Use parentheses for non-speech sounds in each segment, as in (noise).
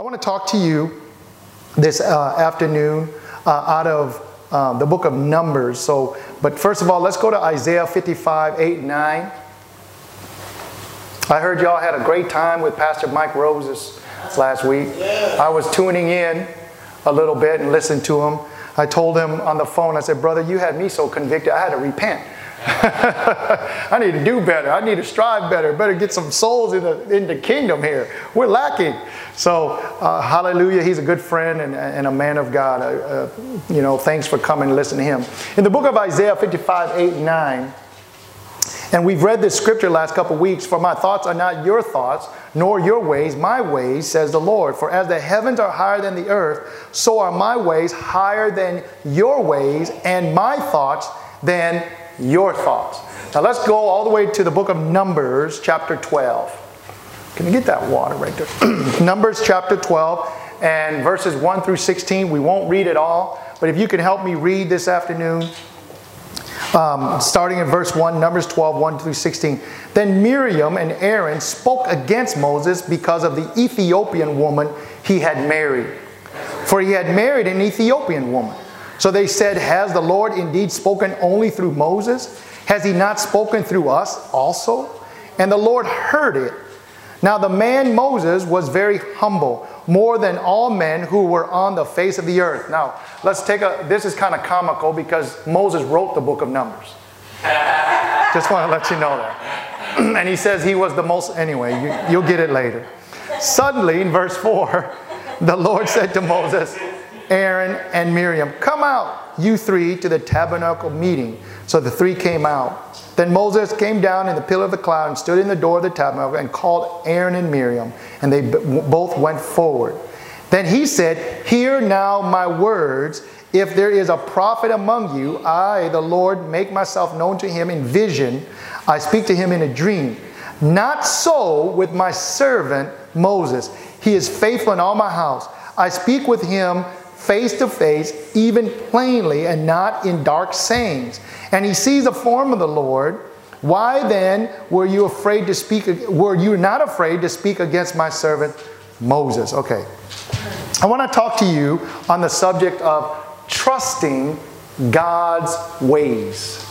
I want to talk to you this uh, afternoon uh, out of um, the book of Numbers. So, but first of all, let's go to Isaiah 55, 8, 9. I heard y'all had a great time with Pastor Mike Rose this last week. I was tuning in a little bit and listened to him. I told him on the phone, I said, Brother, you had me so convicted, I had to repent. (laughs) I need to do better. I need to strive better. Better get some souls in the, in the kingdom here. We're lacking. So, uh, hallelujah. He's a good friend and, and a man of God. Uh, uh, you know, thanks for coming and listening to him. In the book of Isaiah 55, 8, 9, and we've read this scripture last couple weeks. For my thoughts are not your thoughts, nor your ways, my ways, says the Lord. For as the heavens are higher than the earth, so are my ways higher than your ways, and my thoughts than your thoughts. Now let's go all the way to the book of Numbers, chapter 12. Can you get that water right there? (clears throat) Numbers chapter 12 and verses 1 through 16. We won't read it all, but if you can help me read this afternoon, um, starting in verse 1, Numbers 12, 1 through 16. Then Miriam and Aaron spoke against Moses because of the Ethiopian woman he had married. For he had married an Ethiopian woman. So they said, Has the Lord indeed spoken only through Moses? Has he not spoken through us also? And the Lord heard it. Now the man Moses was very humble, more than all men who were on the face of the earth. Now, let's take a, this is kind of comical because Moses wrote the book of Numbers. (laughs) Just want to let you know that. (clears throat) and he says he was the most, anyway, you, you'll get it later. Suddenly, in verse 4, (laughs) the Lord said to Moses, Aaron, and Miriam, Come out, you three, to the tabernacle meeting. So the three came out. Then Moses came down in the pillar of the cloud and stood in the door of the tabernacle and called Aaron and Miriam, and they both went forward. Then he said, Hear now my words. If there is a prophet among you, I, the Lord, make myself known to him in vision. I speak to him in a dream. Not so with my servant Moses. He is faithful in all my house. I speak with him face to face, even plainly, and not in dark sayings. And he sees the form of the Lord. Why then were you afraid to speak? Were you not afraid to speak against my servant Moses? Okay. I want to talk to you on the subject of trusting God's ways.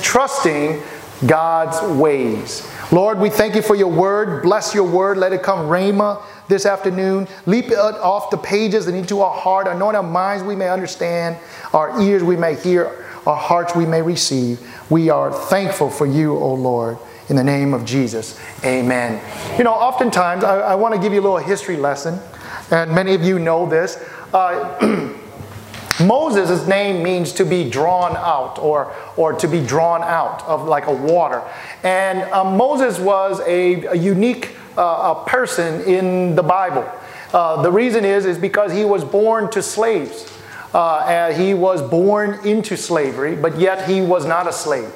Trusting God's ways. Lord, we thank you for your word. Bless your word. Let it come rhema this afternoon. Leap it off the pages and into our heart. Anoint our minds we may understand, our ears we may hear, our hearts we may receive. We are thankful for you, O Lord. In the name of Jesus, amen. You know, oftentimes I, I want to give you a little history lesson, and many of you know this. Uh, (clears throat) Moses' name means to be drawn out or, or to be drawn out of like a water. And um, Moses was a, a unique uh, a person in the Bible. Uh, the reason is, is because he was born to slaves. Uh, he was born into slavery, but yet he was not a slave.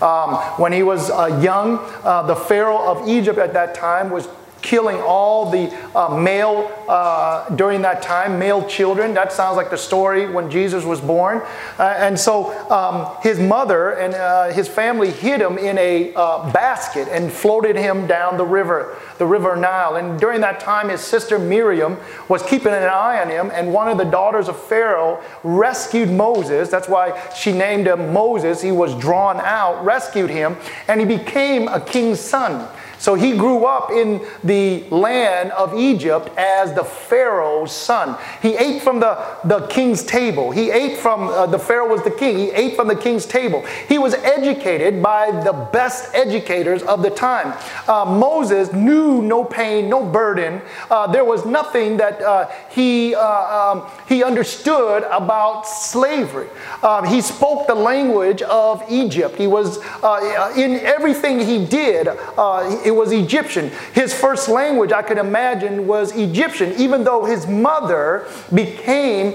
Um, when he was uh, young, uh, the Pharaoh of Egypt at that time was killing all the uh, male uh, during that time, male children. That sounds like the story when Jesus was born. Uh, and so um, his mother and uh, his family hid him in a uh, basket and floated him down the river, the river Nile. And during that time, his sister Miriam was keeping an eye on him, and one of the daughters of Pharaoh rescued Moses. That's why she named him Moses. He was drawn out, rescued him, and he became a king's son. So he grew up in the land of Egypt as the Pharaoh's son. He ate from the, the king's table. He ate from, uh, the Pharaoh was the king. He ate from the king's table. He was educated by the best educators of the time. Uh, Moses knew no pain, no burden. Uh, there was nothing that uh, he, uh, um, he understood about slavery. Um, he spoke the language of Egypt. He was, uh, in everything he did, it was Egyptian. His first language, I could imagine, was Egyptian, even though his mother became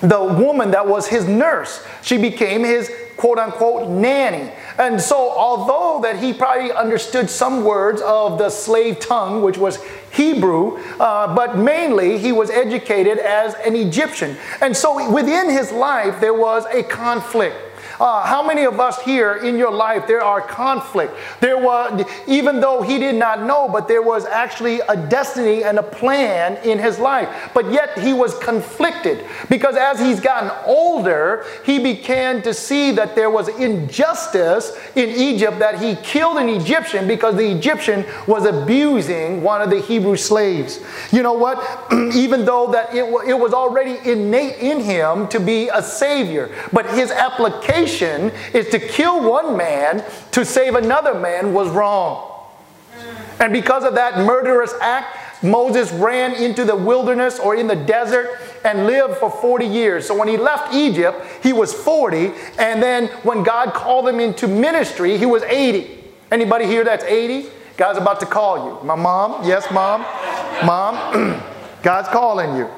the woman that was his nurse. She became his quote unquote nanny. And so, although that he probably understood some words of the slave tongue, which was Hebrew, uh, but mainly he was educated as an Egyptian. And so, within his life, there was a conflict. Uh, how many of us here in your life there are conflict? There was, even though he did not know, but there was actually a destiny and a plan in his life. But yet he was conflicted because as he's gotten older, he began to see that there was injustice in Egypt that he killed an Egyptian because the Egyptian was abusing one of the Hebrew slaves. You know what? (clears throat) even though that it, it was already innate in him to be a savior, but his application is to kill one man to save another man was wrong. And because of that murderous act, Moses ran into the wilderness or in the desert and lived for 40 years. So when he left Egypt, he was 40, and then when God called him into ministry, he was 80. Anybody here that's 80? God's about to call you. My mom? Yes, mom. Mom, (clears throat) God's calling you.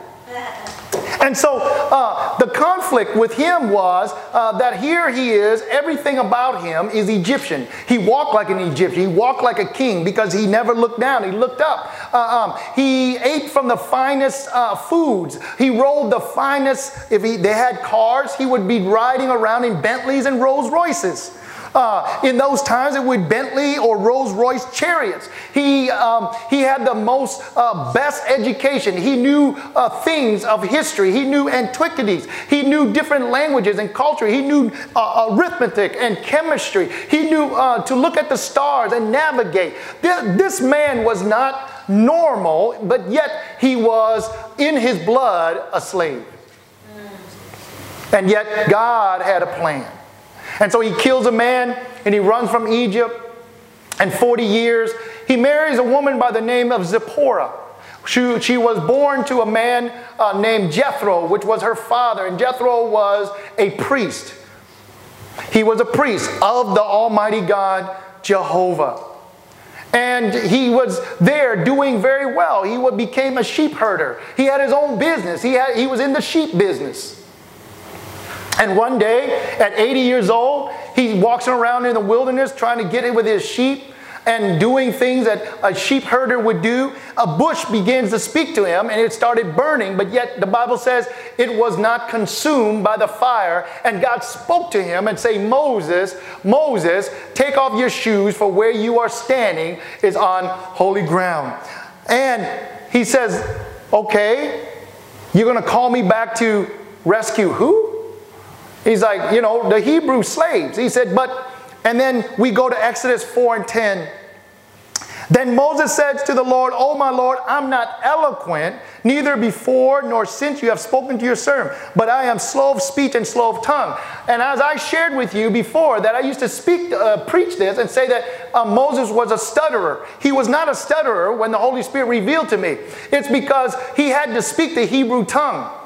And so uh, the conflict with him was uh, that here he is, everything about him is Egyptian. He walked like an Egyptian, he walked like a king because he never looked down, he looked up. Uh, um, he ate from the finest uh, foods, he rode the finest, if he, they had cars, he would be riding around in Bentleys and Rolls Royces. Uh, in those times, it would Bentley or Rolls Royce chariots. He, um, he had the most uh, best education. He knew uh, things of history. He knew antiquities. He knew different languages and culture. He knew uh, arithmetic and chemistry. He knew uh, to look at the stars and navigate. This, this man was not normal, but yet he was in his blood a slave. And yet God had a plan. And so he kills a man and he runs from Egypt. And 40 years, he marries a woman by the name of Zipporah. She, she was born to a man uh, named Jethro, which was her father. And Jethro was a priest. He was a priest of the Almighty God, Jehovah. And he was there doing very well. He became a sheep herder. He had his own business. He, had, he was in the sheep business. And one day, at 80 years old, he walks around in the wilderness trying to get it with his sheep and doing things that a sheep herder would do. A bush begins to speak to him and it started burning, but yet the Bible says it was not consumed by the fire. And God spoke to him and say, Moses, Moses, take off your shoes for where you are standing is on holy ground. And he says, okay, you're going to call me back to rescue who? He's like, you know, the Hebrew slaves. He said, but, and then we go to Exodus 4 and 10. Then Moses said to the Lord, Oh, my Lord, I'm not eloquent, neither before nor since you have spoken to your servant, but I am slow of speech and slow of tongue. And as I shared with you before, that I used to speak, uh, preach this and say that uh, Moses was a stutterer. He was not a stutterer when the Holy Spirit revealed to me. It's because he had to speak the Hebrew tongue.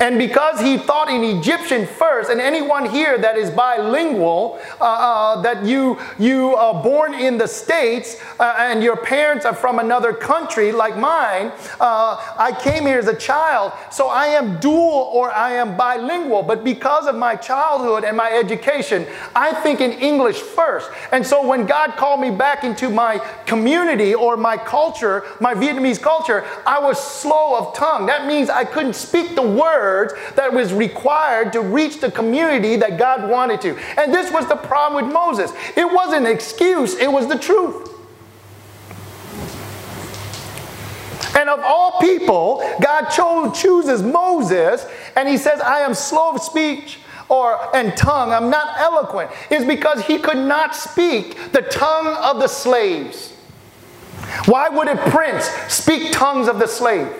And because he thought in Egyptian first, and anyone here that is bilingual, uh, uh, that you, you are born in the States uh, and your parents are from another country like mine, uh, I came here as a child, so I am dual or I am bilingual. But because of my childhood and my education, I think in English first. And so when God called me back into my community or my culture, my Vietnamese culture, I was slow of tongue. That means I couldn't speak the word words that was required to reach the community that God wanted to. And this was the problem with Moses. It wasn't an excuse, it was the truth. And of all people, God chose, chooses Moses and he says, I am slow of speech or and tongue, I'm not eloquent, is because he could not speak the tongue of the slaves. Why would a prince speak tongues of the slave?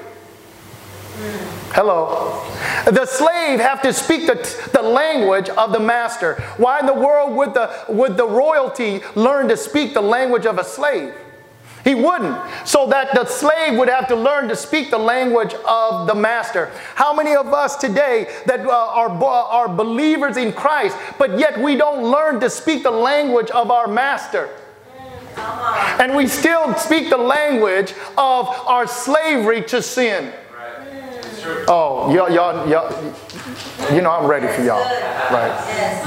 Hello. The slave have to speak the, the language of the master. Why in the world would the, would the royalty learn to speak the language of a slave? He wouldn't. So that the slave would have to learn to speak the language of the master. How many of us today that uh, are, are believers in Christ, but yet we don't learn to speak the language of our master? And we still speak the language of our slavery to sin. Oh, y'all, y'all, y'all, you know I'm ready for y'all, right?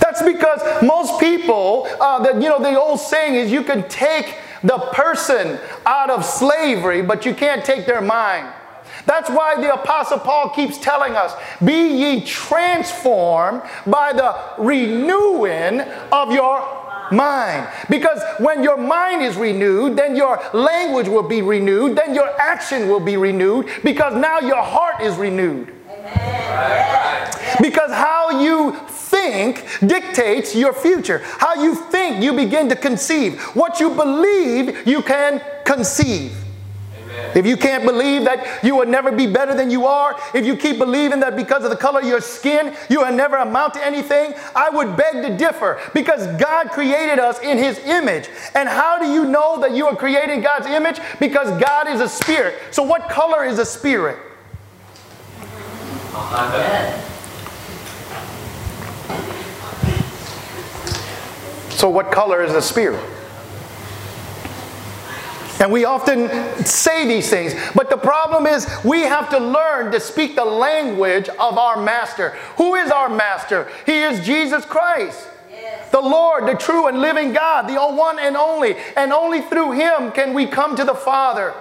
That's because most people, uh, that you know, the old saying is you can take the person out of slavery, but you can't take their mind. That's why the Apostle Paul keeps telling us be ye transformed by the renewing of your mind. Because when your mind is renewed, then your language will be renewed, then your action will be renewed, because now your heart is renewed. Because how you think dictates your future. How you think, you begin to conceive. What you believe, you can conceive. If you can't believe that you will never be better than you are, if you keep believing that because of the color of your skin, you will never amount to anything, I would beg to differ because God created us in His image. And how do you know that you are created God's image? Because God is a spirit. So, what color is a spirit? So, what color is a spirit? And we often say these things, but the problem is we have to learn to speak the language of our master. Who is our master? He is Jesus Christ. The Lord, the true and living God, the one and only. And only through Him can we come to the Father.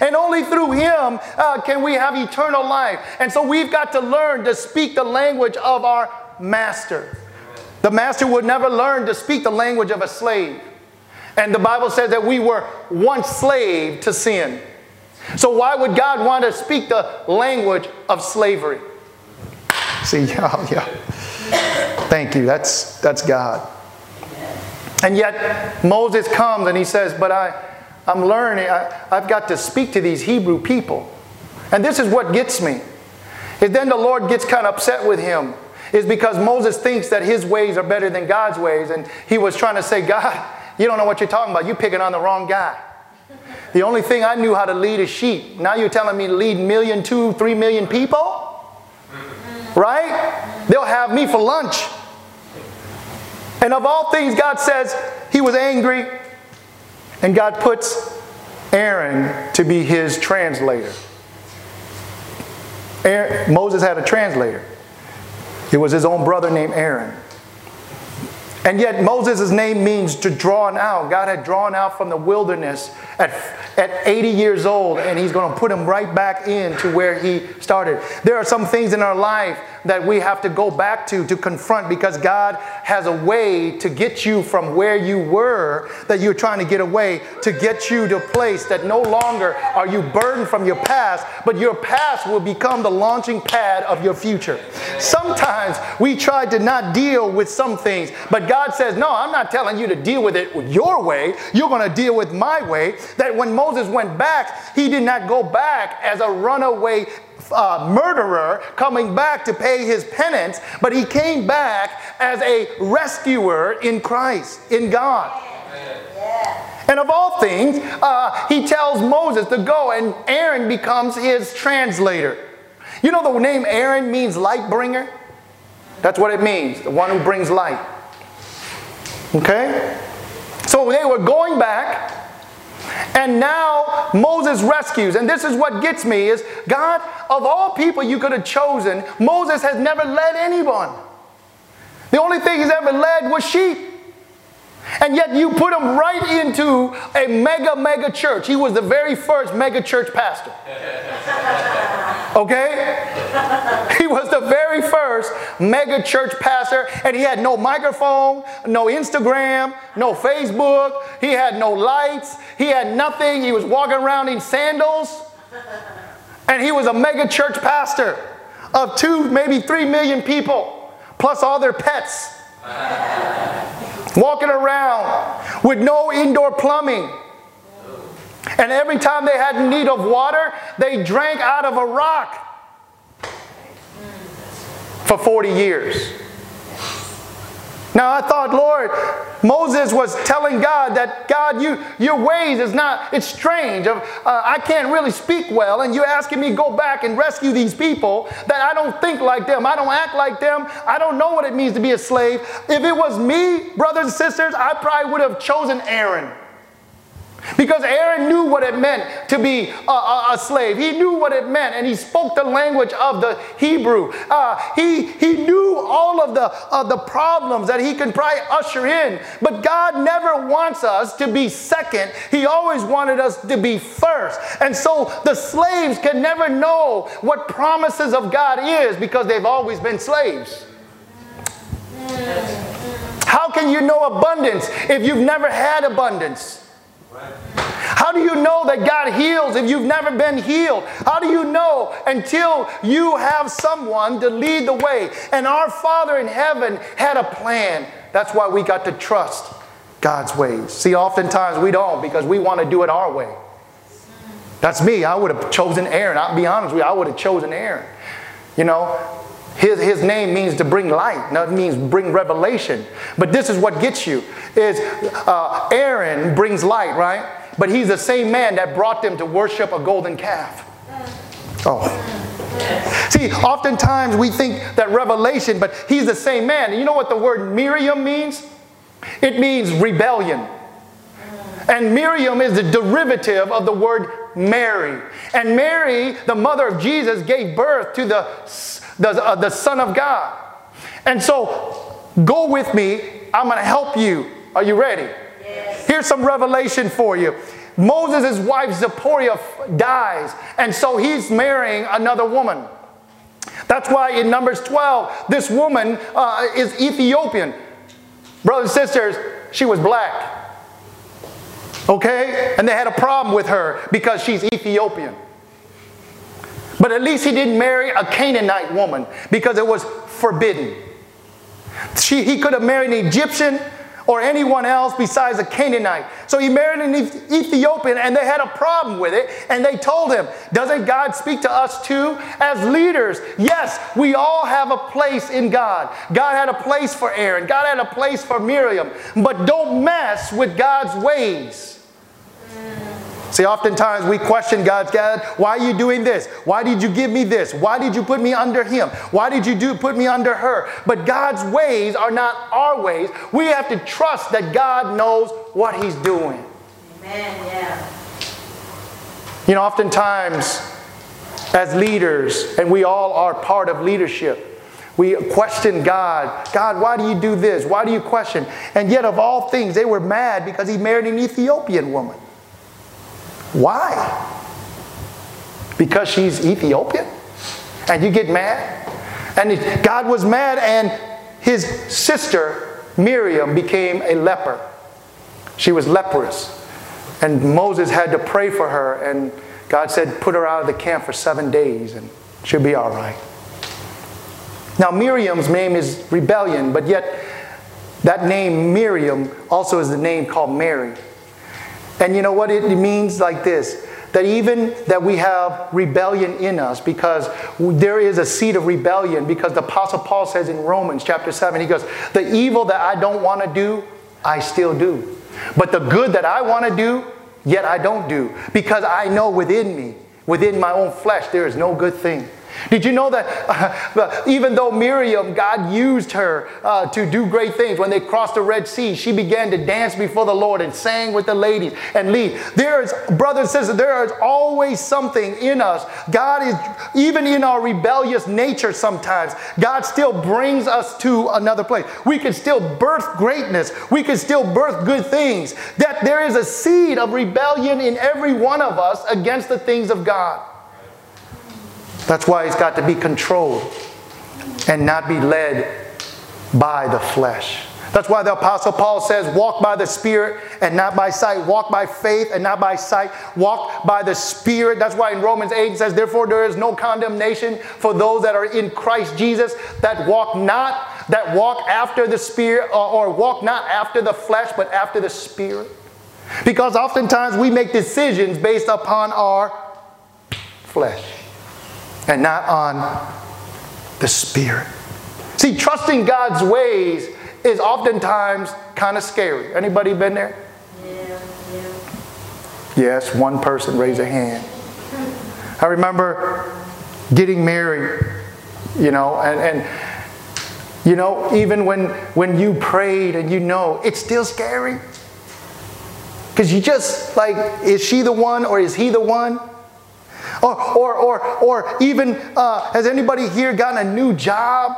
And only through Him uh, can we have eternal life. And so we've got to learn to speak the language of our master. The master would never learn to speak the language of a slave. And the Bible says that we were once slave to sin. So why would God want to speak the language of slavery? See, (laughs) yeah, yeah. Thank you. That's that's God. And yet Moses comes and he says, "But I, I'm learning. I, I've got to speak to these Hebrew people." And this is what gets me. Is then the Lord gets kind of upset with him. Is because Moses thinks that his ways are better than God's ways, and he was trying to say, God, you don't know what you're talking about. You're picking on the wrong guy. The only thing I knew how to lead is sheep. Now you're telling me to lead million, two, three million people? Right? They'll have me for lunch. And of all things, God says he was angry, and God puts Aaron to be his translator. Aaron, Moses had a translator. It was his own brother named Aaron. And yet Moses' name means to drawn out. God had drawn out from the wilderness at, at 80 years old, and he's going to put him right back into where he started. There are some things in our life that we have to go back to to confront because God has a way to get you from where you were that you're trying to get away to get you to a place that no longer are you burdened from your past, but your past will become the launching pad of your future. Sometimes we try to not deal with some things, but God says, No, I'm not telling you to deal with it your way. You're going to deal with my way. That when Moses went back, he did not go back as a runaway uh, murderer coming back to pay his penance, but he came back as a rescuer in Christ, in God. And of all things, uh, he tells Moses to go, and Aaron becomes his translator. You know, the name Aaron means light bringer? That's what it means, the one who brings light. Okay? So they were going back and now Moses rescues. And this is what gets me is God, of all people you could have chosen, Moses has never led anyone. The only thing he's ever led was sheep. And yet you put him right into a mega, mega church. He was the very first mega church pastor. Okay? He was the very first mega church pastor, and he had no microphone, no Instagram, no Facebook. He had no lights. He had nothing. He was walking around in sandals. And he was a mega church pastor of two, maybe three million people, plus all their pets walking around with no indoor plumbing. And every time they had need of water, they drank out of a rock for 40 years. Now I thought, Lord, Moses was telling God that God, you, your ways is not, it's strange. Uh, I can't really speak well, and you're asking me go back and rescue these people that I don't think like them, I don't act like them, I don't know what it means to be a slave. If it was me, brothers and sisters, I probably would have chosen Aaron. Because Aaron knew what it meant to be a, a, a, slave. He knew what it meant, and he spoke the language of the Hebrew. Uh, he, he knew all of the, uh, the problems that he could probably usher in. But God never wants us to be second, He always wanted us to be first. And so the slaves can never know what promises of God is because they've always been slaves. How can you know abundance if you've never had abundance? How do you know that God heals if you've never been healed? How do you know until you have someone to lead the way? And our Father in heaven had a plan. That's why we got to trust God's ways. See, oftentimes we don't because we want to do it our way. That's me. I would have chosen Aaron. I'll be honest with you, I would have chosen Aaron. You know, his, his name means to bring light. That means bring revelation. But this is what gets you is uh, Aaron brings light, right? But he's the same man that brought them to worship a golden calf. Oh. See, oftentimes we think that revelation, but he's the same man. you know what the word Miriam means? It means rebellion. And Miriam is the derivative of the word Mary. And Mary, the mother of Jesus, gave birth to the, the, uh, the Son of God. And so, go with me. I'm going to help you. Are you ready? Yes. Here's some revelation for you. Moses' wife Zipporah dies, and so he's marrying another woman. That's why in Numbers 12, this woman uh, is Ethiopian. Brothers and sisters, she was black. Okay? And they had a problem with her because she's Ethiopian. But at least he didn't marry a Canaanite woman because it was forbidden. She, he could have married an Egyptian or anyone else besides a Canaanite. So he married an Ethiopian and they had a problem with it. And they told him, Doesn't God speak to us too as leaders? Yes, we all have a place in God. God had a place for Aaron, God had a place for Miriam. But don't mess with God's ways. See, oftentimes we question God, God, why are you doing this? Why did you give me this? Why did you put me under him? Why did you do put me under her? But God's ways are not our ways. We have to trust that God knows what he's doing. Amen. Yeah. You know, oftentimes as leaders, and we all are part of leadership, we question God. God, why do you do this? Why do you question? And yet, of all things, they were mad because he married an Ethiopian woman. Why? Because she's Ethiopian? And you get mad? And God was mad, and his sister, Miriam, became a leper. She was leprous. And Moses had to pray for her, and God said, Put her out of the camp for seven days, and she'll be all right. Now, Miriam's name is rebellion, but yet that name, Miriam, also is the name called Mary. And you know what? It means like this that even that we have rebellion in us because there is a seed of rebellion because the apostle paul says in romans chapter 7 he goes the evil that i don't want to do i still do. But the good that i want to do yet i don't do because i know within me within my own flesh there is no good thing did you know that uh, even though Miriam, God used her uh, to do great things, when they crossed the Red Sea, she began to dance before the Lord and sang with the ladies and lead. There is, brothers and sisters, there is always something in us. God is, even in our rebellious nature sometimes, God still brings us to another place. We can still birth greatness, we can still birth good things. That there is a seed of rebellion in every one of us against the things of God. That's why it's got to be controlled and not be led by the flesh. That's why the Apostle Paul says, Walk by the Spirit and not by sight. Walk by faith and not by sight. Walk by the Spirit. That's why in Romans 8 it says, Therefore there is no condemnation for those that are in Christ Jesus that walk not, that walk after the Spirit, or, or walk not after the flesh, but after the Spirit. Because oftentimes we make decisions based upon our flesh and not on the Spirit. See, trusting God's ways is oftentimes kind of scary. Anybody been there? Yeah, yeah. Yes, one person raised a hand. I remember getting married, you know, and, and you know, even when when you prayed and you know, it's still scary. Because you just like, is she the one or is he the one? Or, or, or, or even, uh, has anybody here gotten a new job?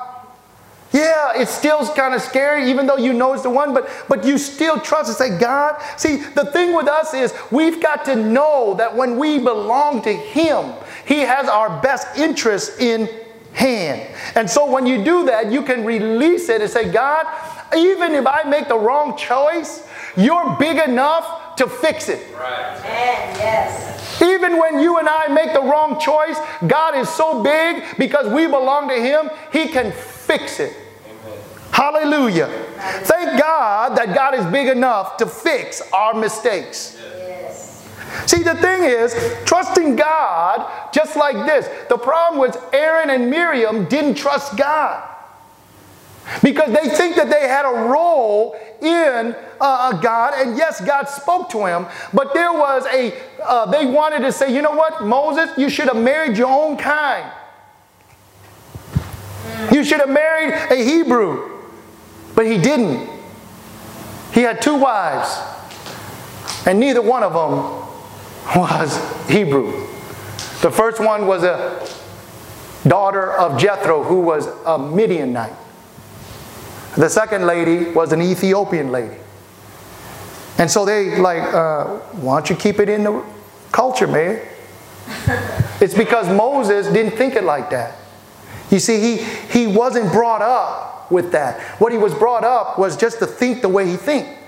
Yeah, it's still kind of scary, even though you know it's the one, but, but you still trust and say, God. See, the thing with us is we've got to know that when we belong to Him, He has our best interests in hand. And so when you do that, you can release it and say, God, even if I make the wrong choice, you're big enough to fix it. Right. And yes. Even when you and I make the wrong choice, God is so big because we belong to Him, He can fix it. Hallelujah. Thank God that God is big enough to fix our mistakes. Yes. See, the thing is, trusting God just like this. The problem was Aaron and Miriam didn't trust God because they think that they had a role in uh, God, and yes, God spoke to him, but there was a, uh, they wanted to say, you know what, Moses, you should have married your own kind. You should have married a Hebrew. But he didn't. He had two wives, and neither one of them was Hebrew. The first one was a daughter of Jethro, who was a Midianite. The second lady was an Ethiopian lady. And so they like, uh, why don't you keep it in the culture, man? (laughs) it's because Moses didn't think it like that. You see, he, he wasn't brought up with that. What he was brought up was just to think the way he think.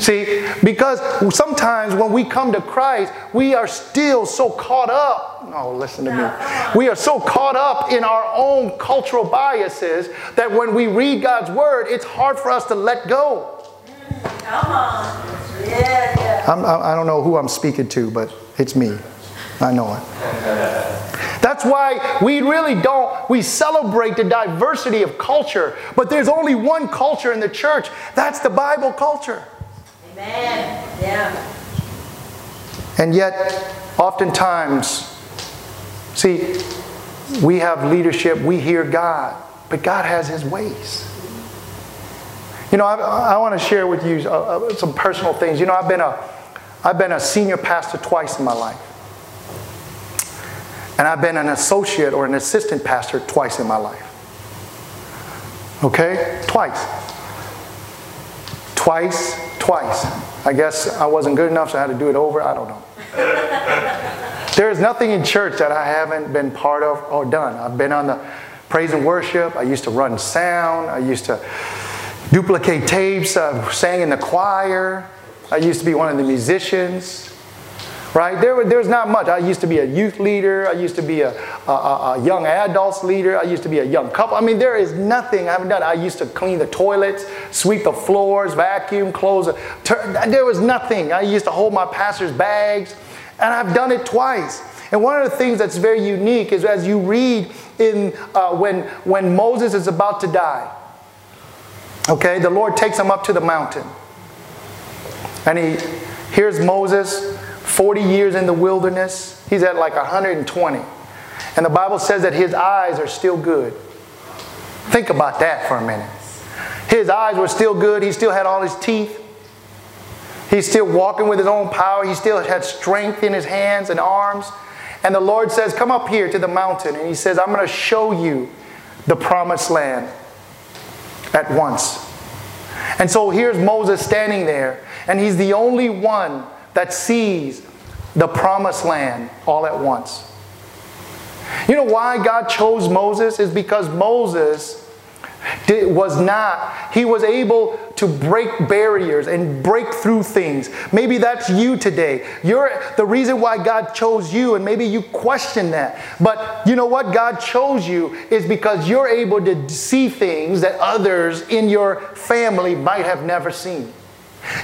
See, because sometimes when we come to Christ, we are still so caught up. No, listen to me. We are so caught up in our own cultural biases that when we read God's word, it's hard for us to let go. Come on. Yeah, I don't know who I'm speaking to, but it's me. I know it. That's why we really don't, we celebrate the diversity of culture, but there's only one culture in the church. That's the Bible culture. Amen. Yeah. And yet, oftentimes, see, we have leadership, we hear God, but God has His ways. You know, I, I want to share with you uh, uh, some personal things. You know, I've been a, I've been a senior pastor twice in my life. And I've been an associate or an assistant pastor twice in my life. Okay? Twice. Twice, twice. I guess I wasn't good enough, so I had to do it over. I don't know. (laughs) there is nothing in church that I haven't been part of or done. I've been on the praise and worship. I used to run sound. I used to duplicate tapes. I sang in the choir. I used to be one of the musicians right? There, there's not much. I used to be a youth leader. I used to be a, a, a, young adults leader. I used to be a young couple. I mean, there is nothing I haven't done. I used to clean the toilets, sweep the floors, vacuum, close. There was nothing. I used to hold my pastor's bags, and I've done it twice. And one of the things that's very unique is as you read in uh, when when Moses is about to die. Okay, the Lord takes him up to the mountain, and he hears Moses 40 years in the wilderness. He's at like 120. And the Bible says that his eyes are still good. Think about that for a minute. His eyes were still good. He still had all his teeth. He's still walking with his own power. He still had strength in his hands and arms. And the Lord says, Come up here to the mountain. And he says, I'm going to show you the promised land at once. And so here's Moses standing there, and he's the only one that sees the promised land all at once. You know why God chose Moses? Is because Moses did, was not, he was able to break barriers and break through things. Maybe that's you today. You're the reason why God chose you, and maybe you question that. But you know what? God chose you is because you're able to see things that others in your family might have never seen.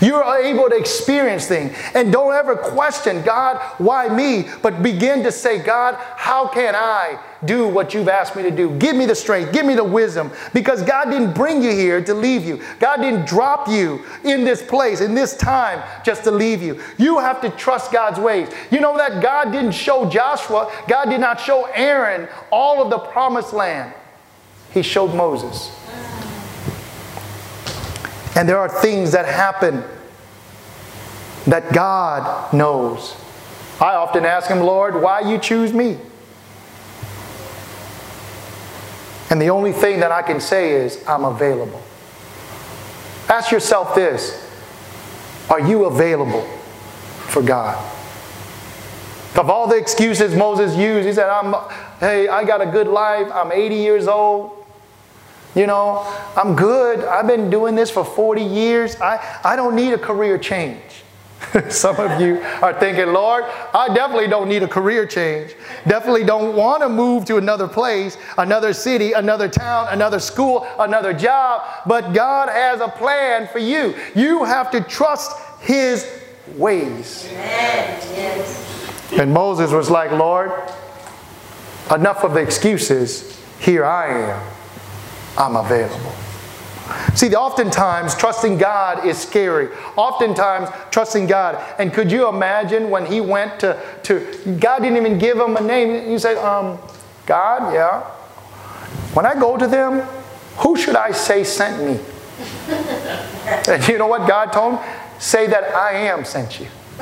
You're able to experience things. And don't ever question, God, why me? But begin to say, God, how can I do what you've asked me to do? Give me the strength, give me the wisdom. Because God didn't bring you here to leave you. God didn't drop you in this place, in this time, just to leave you. You have to trust God's ways. You know that God didn't show Joshua, God did not show Aaron all of the promised land, He showed Moses. And there are things that happen that God knows. I often ask him, Lord, why you choose me? And the only thing that I can say is, I'm available. Ask yourself this Are you available for God? Of all the excuses Moses used, he said, I'm, Hey, I got a good life. I'm 80 years old. You know, I'm good. I've been doing this for 40 years. I, I don't need a career change. (laughs) Some of you are thinking, Lord, I definitely don't need a career change. Definitely don't want to move to another place, another city, another town, another school, another job. But God has a plan for you. You have to trust His ways. Yes. And Moses was like, Lord, enough of the excuses. Here I am. I'm available. See, oftentimes trusting God is scary. Oftentimes trusting God. And could you imagine when he went to, to God didn't even give him a name. You say, um, God, yeah. When I go to them, who should I say sent me? (laughs) and you know what God told him? Say that I am sent you. (laughs)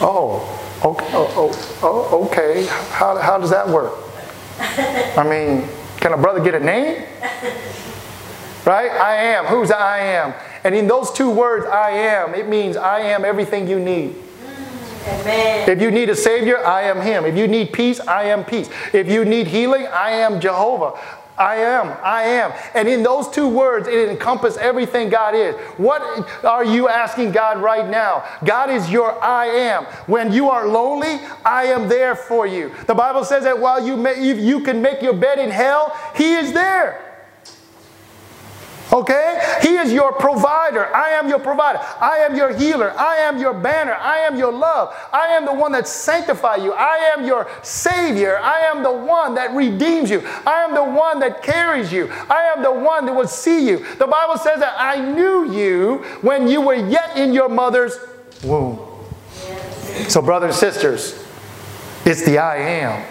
oh, okay. Oh, oh, oh, okay. How, how does that work? I mean, can a brother get a name? Right? I am. Who's I am? And in those two words, I am, it means I am everything you need. Amen. If you need a Savior, I am Him. If you need peace, I am peace. If you need healing, I am Jehovah. I am, I am. And in those two words, it encompasses everything God is. What are you asking God right now? God is your I am. When you are lonely, I am there for you. The Bible says that while you, may, you can make your bed in hell, He is there. Okay? He is your provider. I am your provider. I am your healer. I am your banner. I am your love. I am the one that sanctifies you. I am your savior. I am the one that redeems you. I am the one that carries you. I am the one that will see you. The Bible says that I knew you when you were yet in your mother's womb. So, brothers and sisters, it's the I am.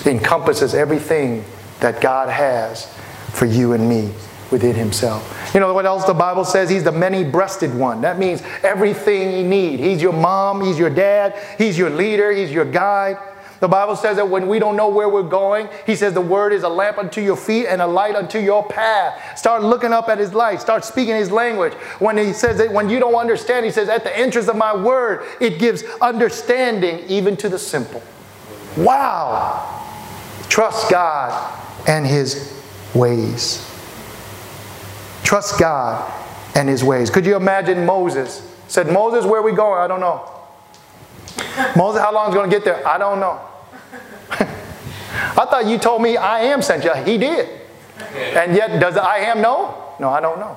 It encompasses everything that God has for you and me within himself. You know what else the Bible says? He's the many breasted one. That means everything you need. He's your mom, he's your dad, he's your leader, he's your guide. The Bible says that when we don't know where we're going, He says the word is a lamp unto your feet and a light unto your path. Start looking up at His light. Start speaking His language. When He says that when you don't understand, He says, at the entrance of my word, it gives understanding even to the simple. Wow. Trust God and His ways. Trust God and His ways. Could you imagine Moses? Said, Moses, where we going? I don't know. Moses, how long is going to get there? I don't know. (laughs) I thought you told me I am sent you. He did. And yet, does I am know? No, I don't know.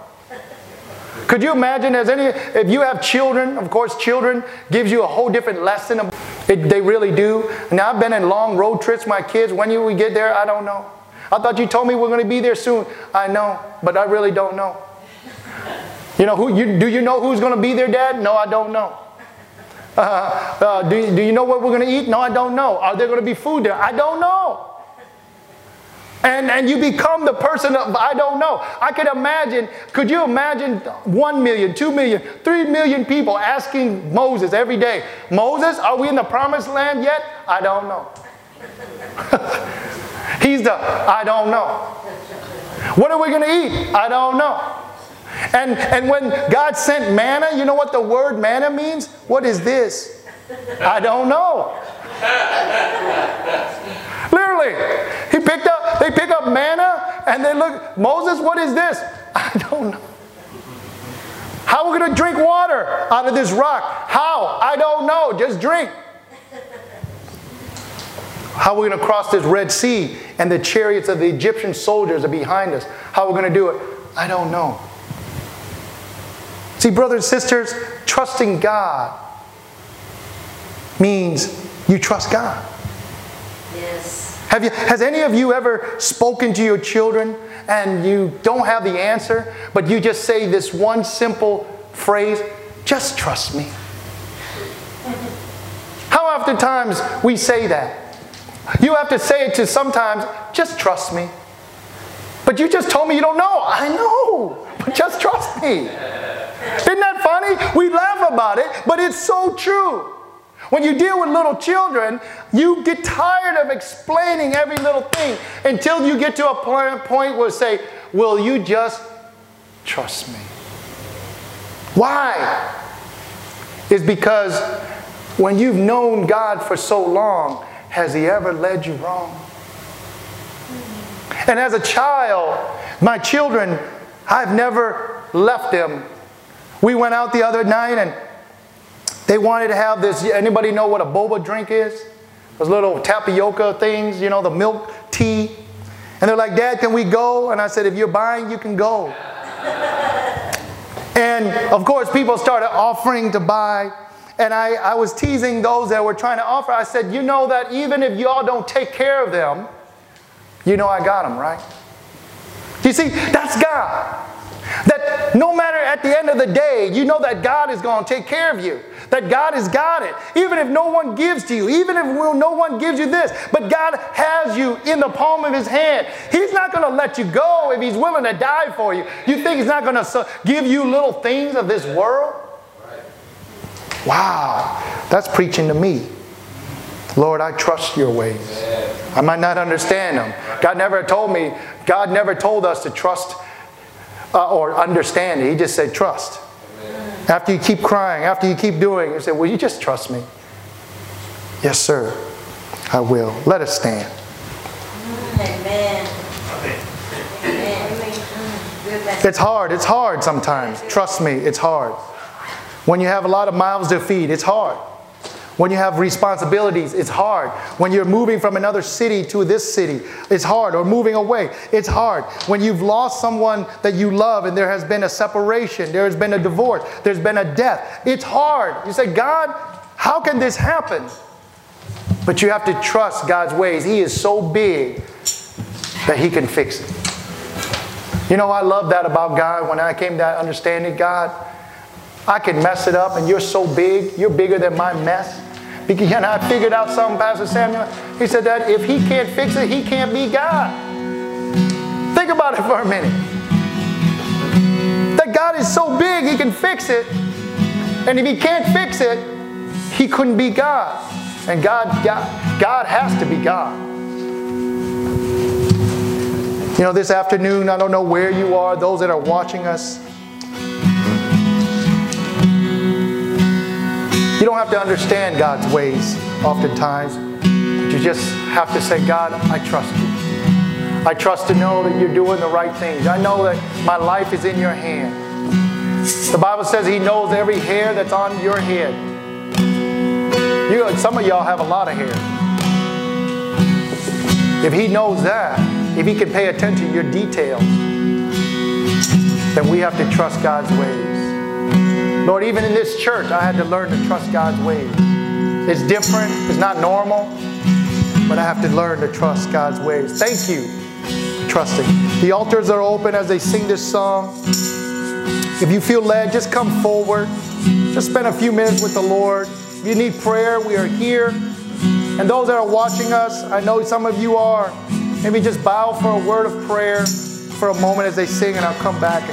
Could you imagine as any if you have children, of course children gives you a whole different lesson. It, they really do. Now I've been in long road trips my kids. When you we get there, I don't know. I thought you told me we're going to be there soon. I know, but I really don't know. You know who you do you know who's going to be there, Dad? No, I don't know. Uh, (laughs) uh, do, you, do you know what we're going to eat? No, I don't know. Are there going to be food there? I don't know. And, and you become the person of, I don't know. I could imagine, could you imagine 1 million, 2 million, 3 million people asking Moses every day, Moses, are we in the promised land yet? I don't know. (laughs) He's the, I don't know. What are we going to eat? I don't know. And, and when God sent manna, you know what the word manna means? What is this? I don't know. Literally, he picked up, they pick up manna and they look, Moses, what is this? (laughs) I don't know. How are we going to drink water out of this rock? How? I don't know. Just drink. How we're we going to cross this Red Sea and the chariots of the Egyptian soldiers are behind us? How we're we going to do it? I don't know. See, brothers and sisters, trusting God means you trust God. Yes. Have you, has any of you ever spoken to your children and you don't have the answer, but you just say this one simple phrase, just trust me? How often times we say that? You have to say it to sometimes, just trust me. But you just told me you don't know. I know, but just trust me. Isn't that funny? we laugh about it, but it's so true. When you deal with little children, you get tired of explaining every little thing until you get to a point where you say, Will you just trust me? Why? Is because when you've known God for so long, has He ever led you wrong? And as a child, my children, I've never left them. We went out the other night and they wanted to have this. Anybody know what a boba drink is? Those little tapioca things, you know, the milk tea. And they're like, Dad, can we go? And I said, If you're buying, you can go. and of course, people started offering to buy. And I, I was teasing those that were trying to offer. I said, You know that even if y'all don't take care of them, you know I got them, right? You see, that's God. That no matter at the end of the day, you know that God is going to take care of you. That God has got it. Even if no one gives to you, even if no one gives you this, but God has you in the palm of His hand. He's not going to let you go if He's willing to die for you. You think He's not going to give you little things of this world? Wow, that's preaching to me. Lord, I trust your ways. I might not understand them. God never told me, God never told us to trust uh, or understand it. He just said, trust. After you keep crying, after you keep doing, he said, Will you just trust me? Yes, sir. I will. Let us stand. Amen. It's hard. It's hard sometimes. Trust me, it's hard. When you have a lot of mouths to feed, it's hard. When you have responsibilities, it's hard. When you're moving from another city to this city, it's hard. Or moving away, it's hard. When you've lost someone that you love and there has been a separation, there has been a divorce, there's been a death, it's hard. You say, God, how can this happen? But you have to trust God's ways. He is so big that He can fix it. You know, I love that about God when I came to understanding God. I can mess it up, and you're so big, you're bigger than my mess. And I figured out something, Pastor Samuel. He said that if he can't fix it, he can't be God. Think about it for a minute. That God is so big, he can fix it. And if he can't fix it, he couldn't be God. And God, God, God has to be God. You know, this afternoon, I don't know where you are, those that are watching us. Have to understand God's ways oftentimes. But you just have to say, God, I trust you. I trust to know that you're doing the right things. I know that my life is in your hand. The Bible says He knows every hair that's on your head. You, some of y'all have a lot of hair. If He knows that, if He can pay attention to your details, then we have to trust God's ways. Lord, even in this church, I had to learn to trust God's ways. It's different, it's not normal, but I have to learn to trust God's ways. Thank you trusting. The altars are open as they sing this song. If you feel led, just come forward. Just spend a few minutes with the Lord. If you need prayer, we are here. And those that are watching us, I know some of you are. Maybe just bow for a word of prayer for a moment as they sing, and I'll come back